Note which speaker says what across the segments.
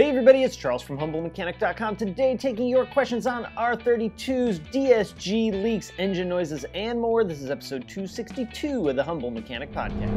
Speaker 1: Hey everybody, it's Charles from HumbleMechanic.com. Today, taking your questions on R32s, DSG leaks, engine noises, and more. This is episode 262 of the Humble Mechanic Podcast.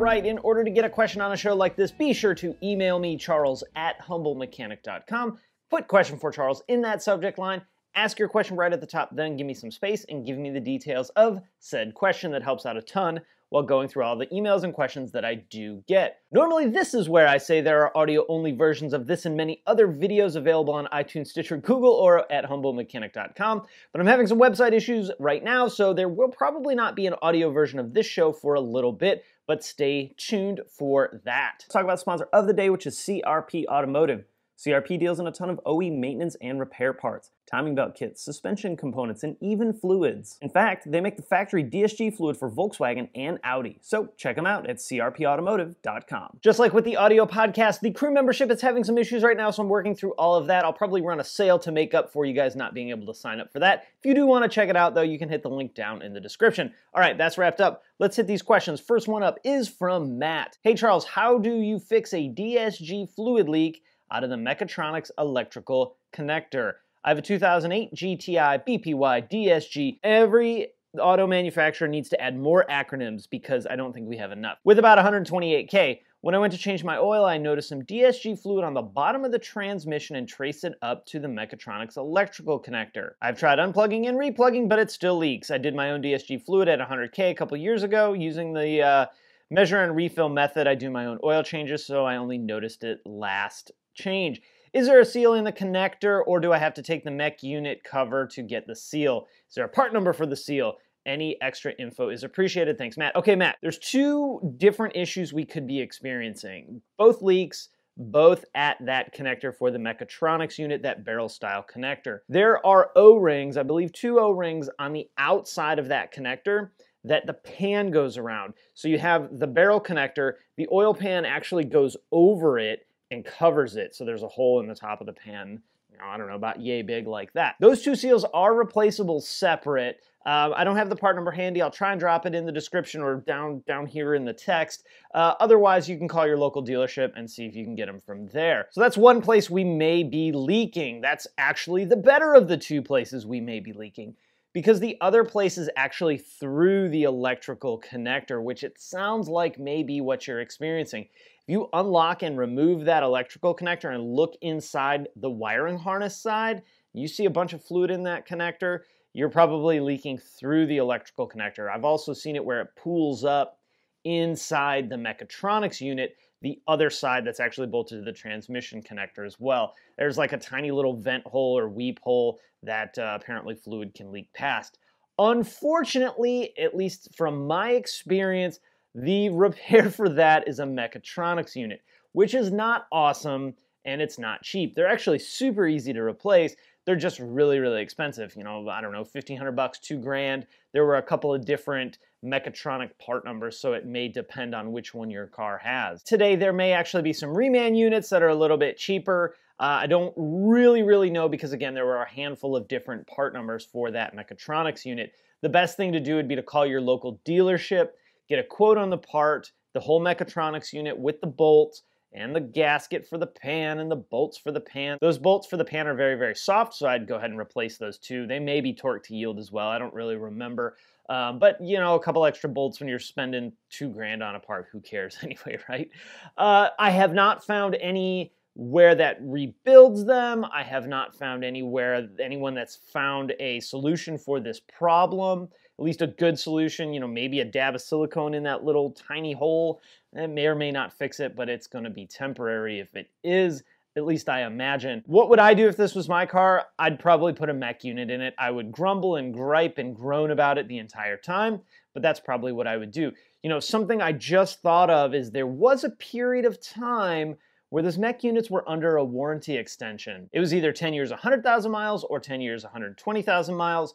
Speaker 1: right, in order to get a question on a show like this, be sure to email me, charles at humblemechanic.com. Put question for Charles in that subject line. Ask your question right at the top, then give me some space and give me the details of said question. That helps out a ton while going through all the emails and questions that I do get. Normally, this is where I say there are audio only versions of this and many other videos available on iTunes, Stitcher, Google, or at humblemechanic.com. But I'm having some website issues right now, so there will probably not be an audio version of this show for a little bit but stay tuned for that. Let's talk about sponsor of the day, which is CRP Automotive. CRP deals in a ton of OE maintenance and repair parts, timing belt kits, suspension components, and even fluids. In fact, they make the factory DSG fluid for Volkswagen and Audi. So check them out at crpautomotive.com. Just like with the audio podcast, the crew membership is having some issues right now, so I'm working through all of that. I'll probably run a sale to make up for you guys not being able to sign up for that. If you do want to check it out, though, you can hit the link down in the description. All right, that's wrapped up. Let's hit these questions. First one up is from Matt. Hey Charles, how do you fix a DSG fluid leak? Out of the Mechatronics electrical connector. I have a 2008 GTI BPY DSG. Every auto manufacturer needs to add more acronyms because I don't think we have enough. With about 128K, when I went to change my oil, I noticed some DSG fluid on the bottom of the transmission and traced it up to the Mechatronics electrical connector. I've tried unplugging and replugging, but it still leaks. I did my own DSG fluid at 100K a couple years ago using the uh, measure and refill method. I do my own oil changes, so I only noticed it last change. Is there a seal in the connector or do I have to take the mech unit cover to get the seal? Is there a part number for the seal? Any extra info is appreciated. Thanks, Matt. Okay, Matt, there's two different issues we could be experiencing. Both leaks, both at that connector for the Mechatronics unit, that barrel style connector. There are O-rings, I believe two O-rings on the outside of that connector that the pan goes around. So you have the barrel connector, the oil pan actually goes over it and covers it. So there's a hole in the top of the pan. You know, I don't know, about yay big like that. Those two seals are replaceable separate. Uh, I don't have the part number handy. I'll try and drop it in the description or down down here in the text. Uh, otherwise, you can call your local dealership and see if you can get them from there. So that's one place we may be leaking. That's actually the better of the two places we may be leaking because the other place is actually through the electrical connector, which it sounds like may be what you're experiencing. If you unlock and remove that electrical connector and look inside the wiring harness side, you see a bunch of fluid in that connector, you're probably leaking through the electrical connector. I've also seen it where it pools up inside the mechatronics unit the other side that's actually bolted to the transmission connector as well. There's like a tiny little vent hole or weep hole that uh, apparently fluid can leak past. Unfortunately, at least from my experience, the repair for that is a mechatronics unit, which is not awesome and it's not cheap. They're actually super easy to replace. They're just really, really expensive. You know, I don't know, 1500 bucks, two grand. There were a couple of different mechatronic part numbers, so it may depend on which one your car has. Today, there may actually be some reman units that are a little bit cheaper. Uh, I don't really, really know because, again, there were a handful of different part numbers for that mechatronics unit. The best thing to do would be to call your local dealership, get a quote on the part, the whole mechatronics unit with the bolts, and the gasket for the pan and the bolts for the pan. Those bolts for the pan are very, very soft, so I'd go ahead and replace those too. They may be torque to yield as well. I don't really remember. Um, but you know, a couple extra bolts when you're spending two grand on a part, who cares anyway, right? Uh, I have not found any where that rebuilds them. I have not found anywhere anyone that's found a solution for this problem, at least a good solution. You know, maybe a dab of silicone in that little tiny hole. It may or may not fix it, but it's going to be temporary if it is at least I imagine. What would I do if this was my car? I'd probably put a mech unit in it. I would grumble and gripe and groan about it the entire time, but that's probably what I would do. You know, something I just thought of is there was a period of time where those mech units were under a warranty extension. It was either 10 years, 100,000 miles, or 10 years, 120,000 miles.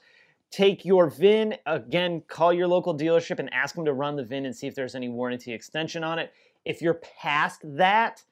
Speaker 1: Take your VIN, again, call your local dealership and ask them to run the VIN and see if there's any warranty extension on it. If you're past that,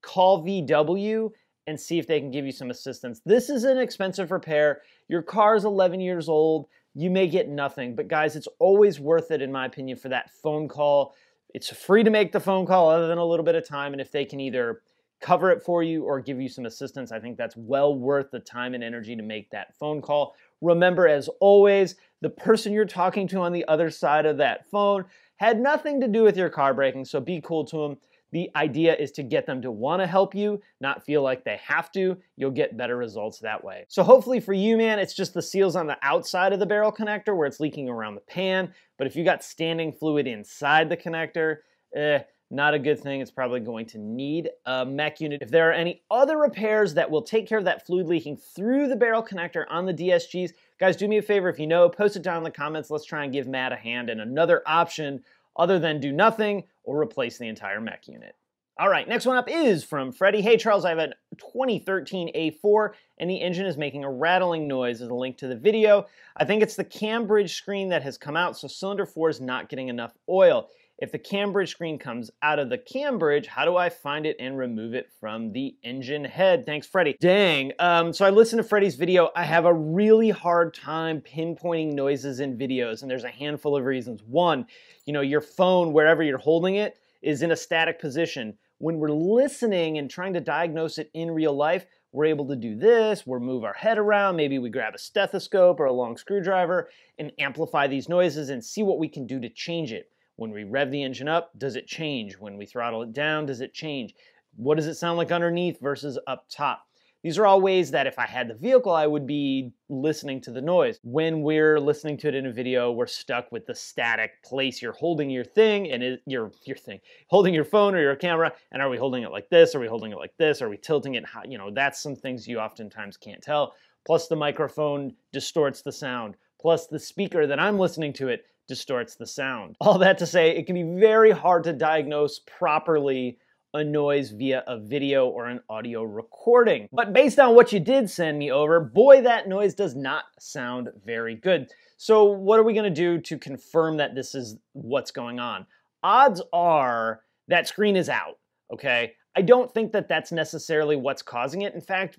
Speaker 1: call VW and see if they can give you some assistance. This is an expensive repair. Your car is 11 years old. you may get nothing. But guys, it's always worth it, in my opinion, for that phone call. It's free to make the phone call other than a little bit of time. And if they can either cover it for you or give you some assistance, I think that's well worth the time and energy to make that phone call. Remember, as always, the person you're talking to on the other side of that phone had nothing to do with your car breaking, so be cool to them. The idea is to get them to want to help you, not feel like they have to. You'll get better results that way. So hopefully for you, man, it's just the seals on the outside of the barrel connector where it's leaking around the pan. But if you got standing fluid inside the connector, eh, not a good thing. It's probably going to need a mech unit. If there are any other repairs that will take care of that fluid leaking through the barrel connector on the DSGs, guys, do me a favor. If you know, post it down in the comments. Let's try and give Matt a hand and another option other than do nothing or replace the entire mech unit. All right, next one up is from Freddie. Hey Charles, I have a 2013 A4 and the engine is making a rattling noise. There's a link to the video. I think it's the cam bridge screen that has come out, so cylinder 4 is not getting enough oil. If the cam bridge screen comes out of the cam bridge, how do I find it and remove it from the engine head? Thanks, Freddie. Dang. Um, so I listened to Freddie's video. I have a really hard time pinpointing noises in videos, and there's a handful of reasons. One, you know, your phone, wherever you're holding it, is in a static position. When we're listening and trying to diagnose it in real life, we're able to do this, we'll move our head around, maybe we grab a stethoscope or a long screwdriver and amplify these noises and see what we can do to change it. When we rev the engine up, does it change? When we throttle it down, does it change? What does it sound like underneath versus up top? These are all ways that if I had the vehicle, I would be listening to the noise. When we're listening to it in a video, we're stuck with the static place you're holding your thing and it, your your thing, holding your phone or your camera. And are we holding it like this? Are we holding it like this? Are we tilting it? You know, that's some things you oftentimes can't tell. Plus, the microphone distorts the sound. Plus, the speaker that I'm listening to it distorts the sound. All that to say, it can be very hard to diagnose properly a noise via a video or an audio recording. But based on what you did send me over, boy, that noise does not sound very good. So, what are we gonna do to confirm that this is what's going on? Odds are that screen is out, okay? I don't think that that's necessarily what's causing it. In fact,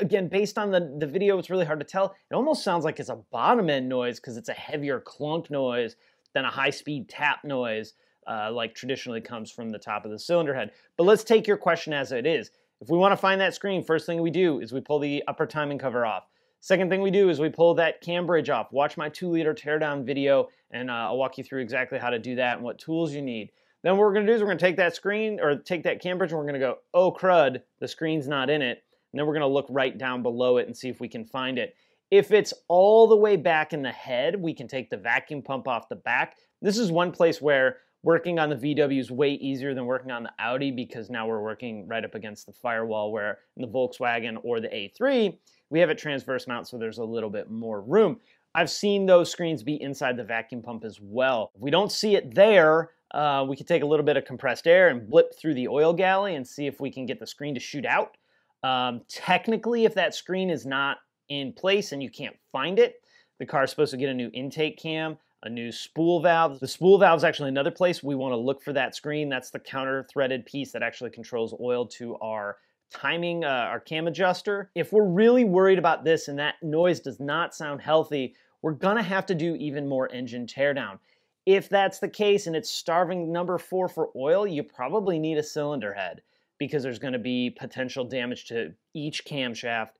Speaker 1: again, based on the, the video, it's really hard to tell. It almost sounds like it's a bottom end noise because it's a heavier clunk noise than a high speed tap noise uh, like traditionally comes from the top of the cylinder head. But let's take your question as it is. If we want to find that screen, first thing we do is we pull the upper timing cover off. Second thing we do is we pull that cam bridge off. Watch my two liter teardown video and uh, I'll walk you through exactly how to do that and what tools you need. Then what we're gonna do is we're gonna take that screen or take that cam bridge and we're gonna go, oh crud, the screen's not in it. And then we're gonna look right down below it and see if we can find it. If it's all the way back in the head, we can take the vacuum pump off the back. This is one place where working on the VW is way easier than working on the Audi because now we're working right up against the firewall where in the Volkswagen or the A3, we have a transverse mount so there's a little bit more room. I've seen those screens be inside the vacuum pump as well. If we don't see it there, uh, we can take a little bit of compressed air and blip through the oil galley and see if we can get the screen to shoot out. Um, technically, if that screen is not in place and you can't find it, the car is supposed to get a new intake cam a new spool valve. The spool valve is actually another place we want to look for that screen. That's the counter threaded piece that actually controls oil to our timing, uh, our cam adjuster. If we're really worried about this and that noise does not sound healthy, we're gonna have to do even more engine teardown. If that's the case and it's starving number four for oil, you probably need a cylinder head because there's gonna be potential damage to each camshaft,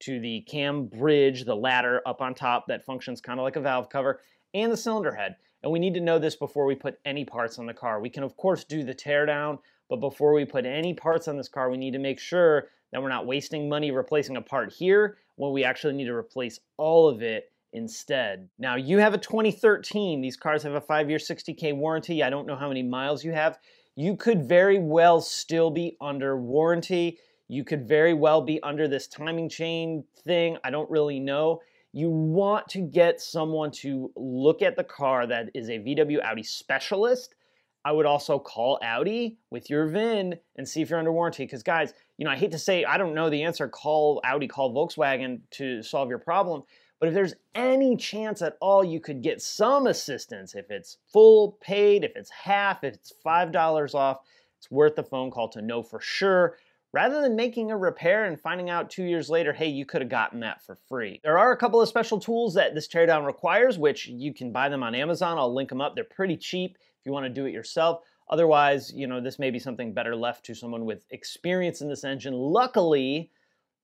Speaker 1: to the cam bridge, the ladder up on top that functions kind of like a valve cover, and the cylinder head. And we need to know this before we put any parts on the car. We can of course do the teardown, but before we put any parts on this car, we need to make sure that we're not wasting money replacing a part here when we actually need to replace all of it instead. Now you have a 2013, these cars have a five year 60K warranty. I don't know how many miles you have. You could very well still be under warranty. You could very well be under this timing chain thing. I don't really know you want to get someone to look at the car that is a VW Audi specialist. I would also call Audi with your VIN and see if you're under warranty. Because, guys, you know, I hate to say I don't know the answer. Call Audi, call Volkswagen to solve your problem. But if there's any chance at all you could get some assistance, if it's full paid, if it's half, if it's $5 off, it's worth the phone call to know for sure rather than making a repair and finding out two years later, hey, you could have gotten that for free. There are a couple of special tools that this teardown requires, which you can buy them on Amazon. I'll link them up. They're pretty cheap if you want to do it yourself. Otherwise, you know, this may be something better left to someone with experience in this engine. Luckily,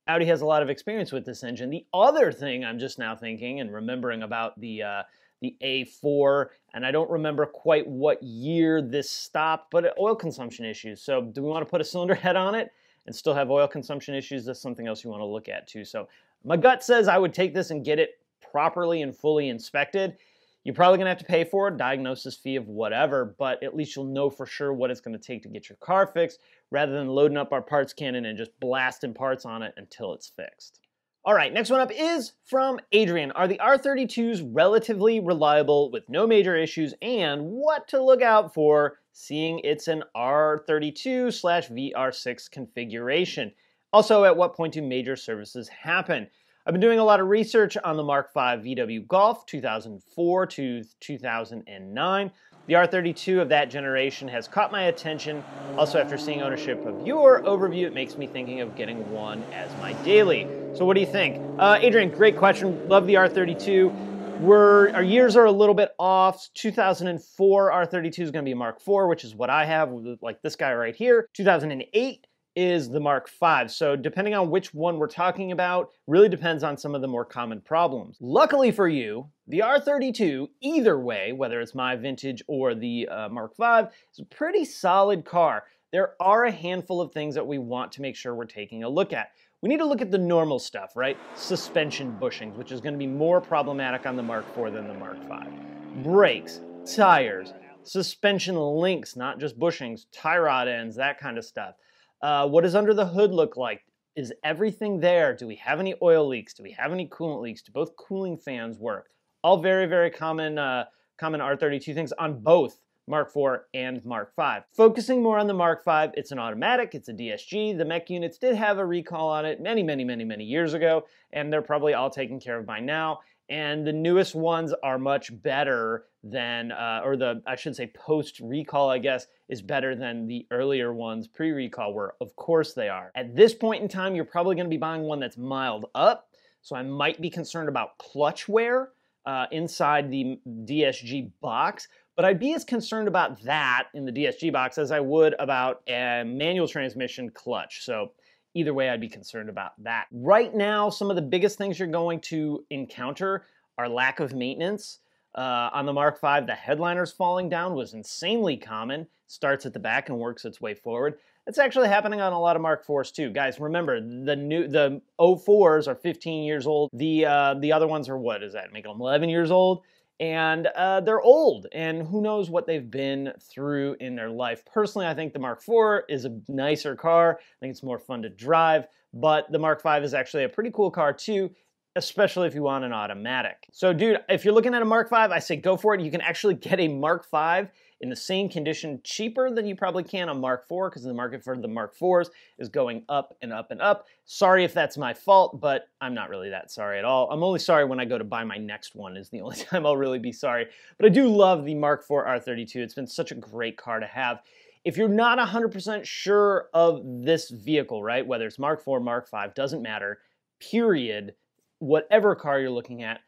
Speaker 1: Audi has a lot of experience with this engine. The other thing I'm just now thinking and remembering about the uh, the A4, and I don't remember quite what year this stopped, but oil consumption issues. So, do we want to put a cylinder head on it and still have oil consumption issues? That's something else you want to look at too. So, my gut says I would take this and get it properly and fully inspected. You're probably going to have to pay for a diagnosis fee of whatever, but at least you'll know for sure what it's going to take to get your car fixed rather than loading up our parts cannon and just blasting parts on it until it's fixed. All right, next one up is from Adrian. Are the R32s relatively reliable with no major issues and what to look out for seeing it's an R32 slash VR6 configuration? Also, at what point do major services happen? I've been doing a lot of research on the Mark V VW Golf 2004 to 2009. The R32 of that generation has caught my attention. Also, after seeing ownership of your overview, it makes me thinking of getting one as my daily. So, what do you think? Uh, Adrian, great question. Love the R32. We're, our years are a little bit off. 2004 R32 is going to be a Mark IV, which is what I have, like this guy right here. 2008 is the Mark V. So depending on which one we're talking about, really depends on some of the more common problems. Luckily for you, the R32, either way, whether it's my vintage or the uh, Mark V, is a pretty solid car. There are a handful of things that we want to make sure we're taking a look at. We need to look at the normal stuff, right? Suspension bushings, which is going to be more problematic on the Mark IV than the Mark V. Brakes, tires, suspension links, not just bushings, tie rod ends, that kind of stuff. Uh, what does under the hood look like? Is everything there? Do we have any oil leaks? Do we have any coolant leaks? Do both cooling fans work? All very, very common, uh, common R32 things on both Mark IV and Mark V. Focusing more on the Mark V, it's an automatic, it's a DSG. The mech units did have a recall on it many, many, many, many years ago, and they're probably all taken care of by now and the newest ones are much better than, uh, or the I should say post recall, I guess, is better than the earlier ones pre recall were. Of course they are. At this point in time, you're probably going to be buying one that's mild up, so I might be concerned about clutch wear uh, inside the DSG box. But I'd be as concerned about that in the DSG box as I would about a manual transmission clutch. So Either way, I'd be concerned about that. Right now, some of the biggest things you're going to encounter are lack of maintenance. Uh, on the Mark V, the headliners falling down was insanely common. Starts at the back and works its way forward. It's actually happening on a lot of Mark IVs too. Guys, remember the new the 04s are 15 years old. The uh, the other ones are what is that? Make them 11 years old and uh, they're old and who knows what they've been through in their life personally i think the mark iv is a nicer car i think it's more fun to drive but the mark v is actually a pretty cool car too especially if you want an automatic so dude if you're looking at a mark v i say go for it you can actually get a mark v in the same condition cheaper than you probably can on Mark IV because the market for the Mark IVs is going up and up and up. Sorry if that's my fault, but I'm not really that sorry at all. I'm only sorry when I go to buy my next one is the only time I'll really be sorry. But I do love the Mark IV R32. It's been such a great car to have. If you're not 100% sure of this vehicle, right, whether it's Mark IV, Mark V, doesn't matter, period, whatever car you're looking at,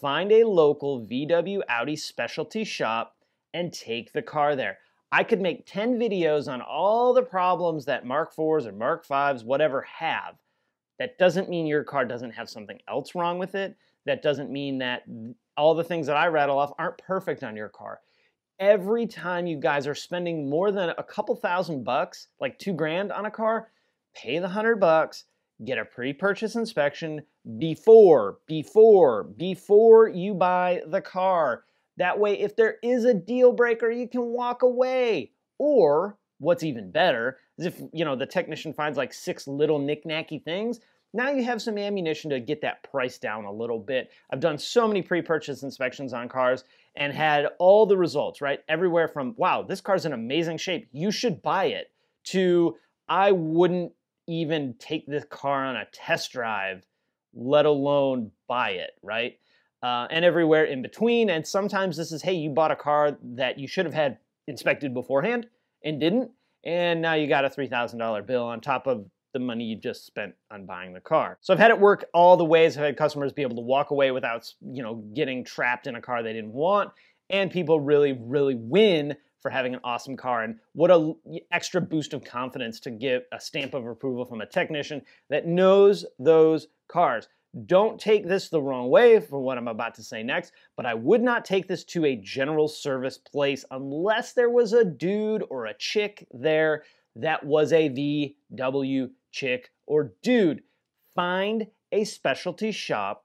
Speaker 1: find a local VW Audi specialty shop and take the car there. I could make 10 videos on all the problems that Mark IVs or Mark Vs, whatever, have. That doesn't mean your car doesn't have something else wrong with it. That doesn't mean that all the things that I rattle off aren't perfect on your car. Every time you guys are spending more than a couple thousand bucks, like two grand on a car, pay the hundred bucks, get a pre-purchase inspection before, before, before you buy the car. That way, if there is a deal breaker, you can walk away. Or, what's even better, is if you know the technician finds like six little knickknacky things, now you have some ammunition to get that price down a little bit. I've done so many pre-purchase inspections on cars and had all the results, right? Everywhere from, wow, this car's in amazing shape, you should buy it, to I wouldn't even take this car on a test drive, let alone buy it, right? Uh, and everywhere in between. And sometimes this is, hey, you bought a car that you should have had inspected beforehand and didn't, and now you got a $3,000 bill on top of the money you just spent on buying the car. So I've had it work all the ways. I've had customers be able to walk away without, you know, getting trapped in a car they didn't want, and people really, really win for having an awesome car. And what a extra boost of confidence to get a stamp of approval from a technician that knows those cars. Don't take this the wrong way for what I'm about to say next, but I would not take this to a general service place unless there was a dude or a chick there that was a VW chick or dude. Find a specialty shop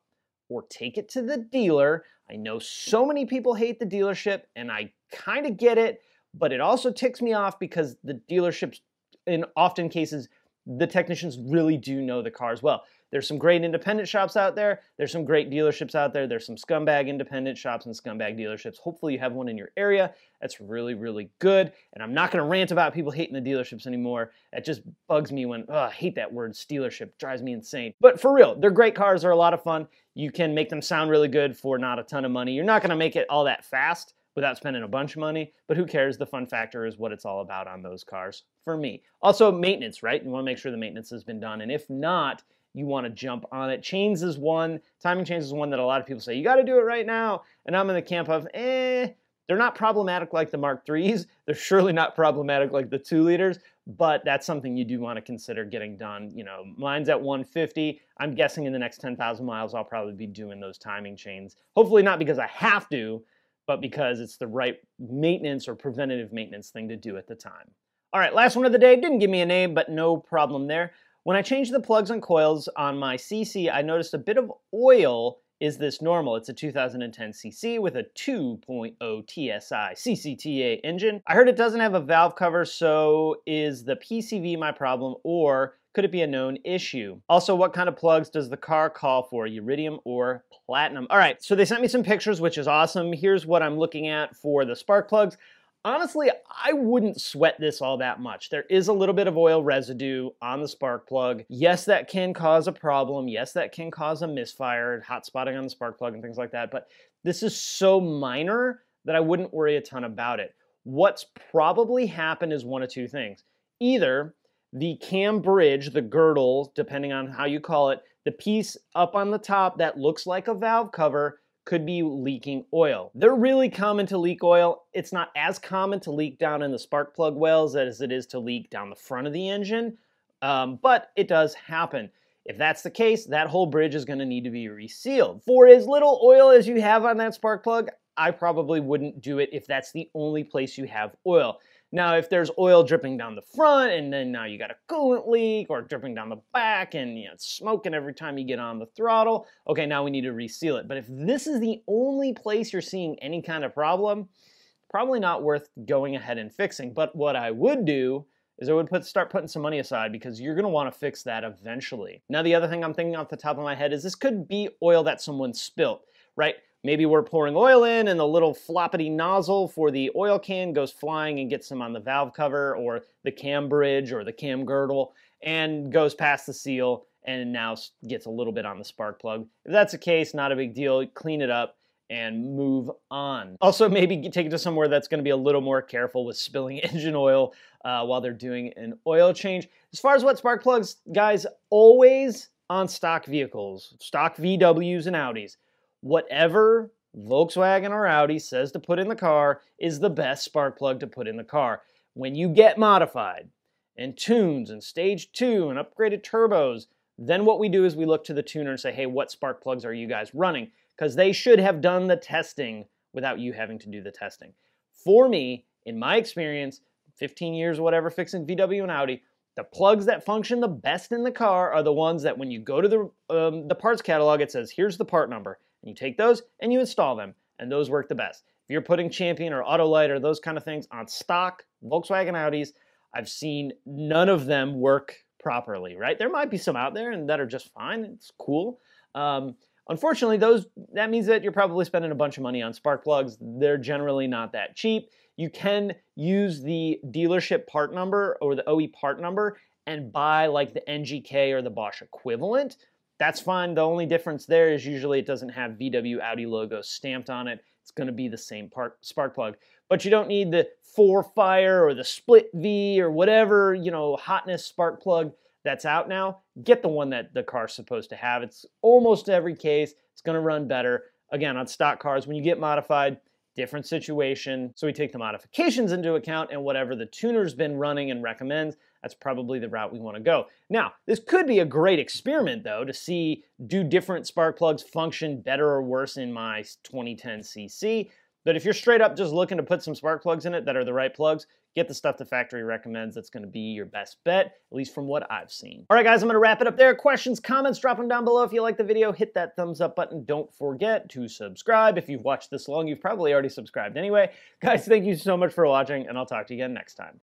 Speaker 1: or take it to the dealer. I know so many people hate the dealership, and I kind of get it, but it also ticks me off because the dealerships, in often cases, the technicians really do know the cars well. There's some great independent shops out there. There's some great dealerships out there. There's some scumbag independent shops and scumbag dealerships. Hopefully, you have one in your area. That's really, really good. And I'm not going to rant about people hating the dealerships anymore. That just bugs me when oh, I hate that word dealership. drives me insane. But for real, they're great cars. They're a lot of fun. You can make them sound really good for not a ton of money. You're not going to make it all that fast without spending a bunch of money, but who cares? The fun factor is what it's all about on those cars for me. Also, maintenance, right? You want to make sure the maintenance has been done. And if not, you want to jump on it. Chains is one, timing chains is one that a lot of people say, you got to do it right now. And I'm in the camp of, eh, they're not problematic like the Mark 3s. They're surely not problematic like the two liters, but that's something you do want to consider getting done. You know, mine's at 150. I'm guessing in the next 10,000 miles, I'll probably be doing those timing chains. Hopefully not because I have to, but because it's the right maintenance or preventative maintenance thing to do at the time. All right, last one of the day. Didn't give me a name, but no problem there. When I changed the plugs and coils on my CC, I noticed a bit of oil. Is this normal? It's a 2010 CC with a 2.0 TSI CCTA engine. I heard it doesn't have a valve cover, so is the PCV my problem or could it be a known issue? Also, what kind of plugs does the car call for, iridium or platinum? All right, so they sent me some pictures, which is awesome. Here's what I'm looking at for the spark plugs. Honestly, I wouldn't sweat this all that much. There is a little bit of oil residue on the spark plug. Yes, that can cause a problem. Yes, that can cause a misfire, hot spotting on the spark plug and things like that. But this is so minor that I wouldn't worry a ton about it. What's probably happened is one of two things. Either the cam bridge, the girdle, depending on how you call it, the piece up on the top that looks like a valve cover could be leaking oil. They're really common to leak oil. It's not as common to leak down in the spark plug wells as it is to leak down the front of the engine, um, but it does happen. If that's the case, that whole bridge is going to need to be resealed. For as little oil as you have on that spark plug, I probably wouldn't do it if that's the only place you have oil. Now, if there's oil dripping down the front and then now you got a coolant leak or dripping down the back and you know, it's smoking every time you get on the throttle, okay, now we need to reseal it. But if this is the only place you're seeing any kind of problem, probably not worth going ahead and fixing. But what I would do is I would put start putting some money aside because you're going to want to fix that eventually. Now, the other thing I'm thinking off the top of my head is this could be oil that someone spilt, right? Maybe we're pouring oil in and the little floppity nozzle for the oil can goes flying and gets some on the valve cover or the cam bridge or the cam girdle and goes past the seal and now gets a little bit on the spark plug. If that's the case, not a big deal. Clean it up and move on. Also, maybe take it to somewhere that's going to be a little more careful with spilling engine oil uh, while they're doing an oil change. As far as what spark plugs, guys, always on stock vehicles, stock VWs and Audis whatever Volkswagen or Audi says to put in the car is the best spark plug to put in the car. When you get modified and tunes and stage two and upgraded turbos, then what we do is we look to the tuner and say, hey, what spark plugs are you guys running? Because they should have done the testing without you having to do the testing. For me, in my experience, 15 years or whatever fixing VW and Audi, the plugs that function the best in the car are the ones that when you go to the, um, the parts catalog, it says, here's the part number. And you take those and you install them, and those work the best. If you're putting Champion or Autolite or those kind of things on stock Volkswagen Audis, I've seen none of them work properly, right? There might be some out there and that are just fine. It's cool. Um, unfortunately, those that means that you're probably spending a bunch of money on spark plugs. They're generally not that cheap. You can use the dealership part number or the OE part number and buy like the NGK or the Bosch equivalent that's fine. The only difference there is usually it doesn't have VW Audi logo stamped on it. It's going to be the same part spark plug. But you don't need the four fire or the split V or whatever, you know, hotness spark plug that's out now, get the one that the car's supposed to have. It's almost every case, it's going to run better. Again, on stock cars, when you get modified, different situation. So we take the modifications into account and whatever the tuner's been running and recommends, that's probably the route we want to go. Now, this could be a great experiment though to see do different spark plugs function better or worse in my 2010 CC. But if you're straight up just looking to put some spark plugs in it that are the right plugs, get the stuff the factory recommends. That's going to be your best bet, at least from what I've seen. All right, guys, I'm going to wrap it up there. Questions, comments, drop them down below. If you like the video, hit that thumbs up button. Don't forget to subscribe. If you've watched this long, you've probably already subscribed anyway. Guys, thank you so much for watching, and I'll talk to you again next time.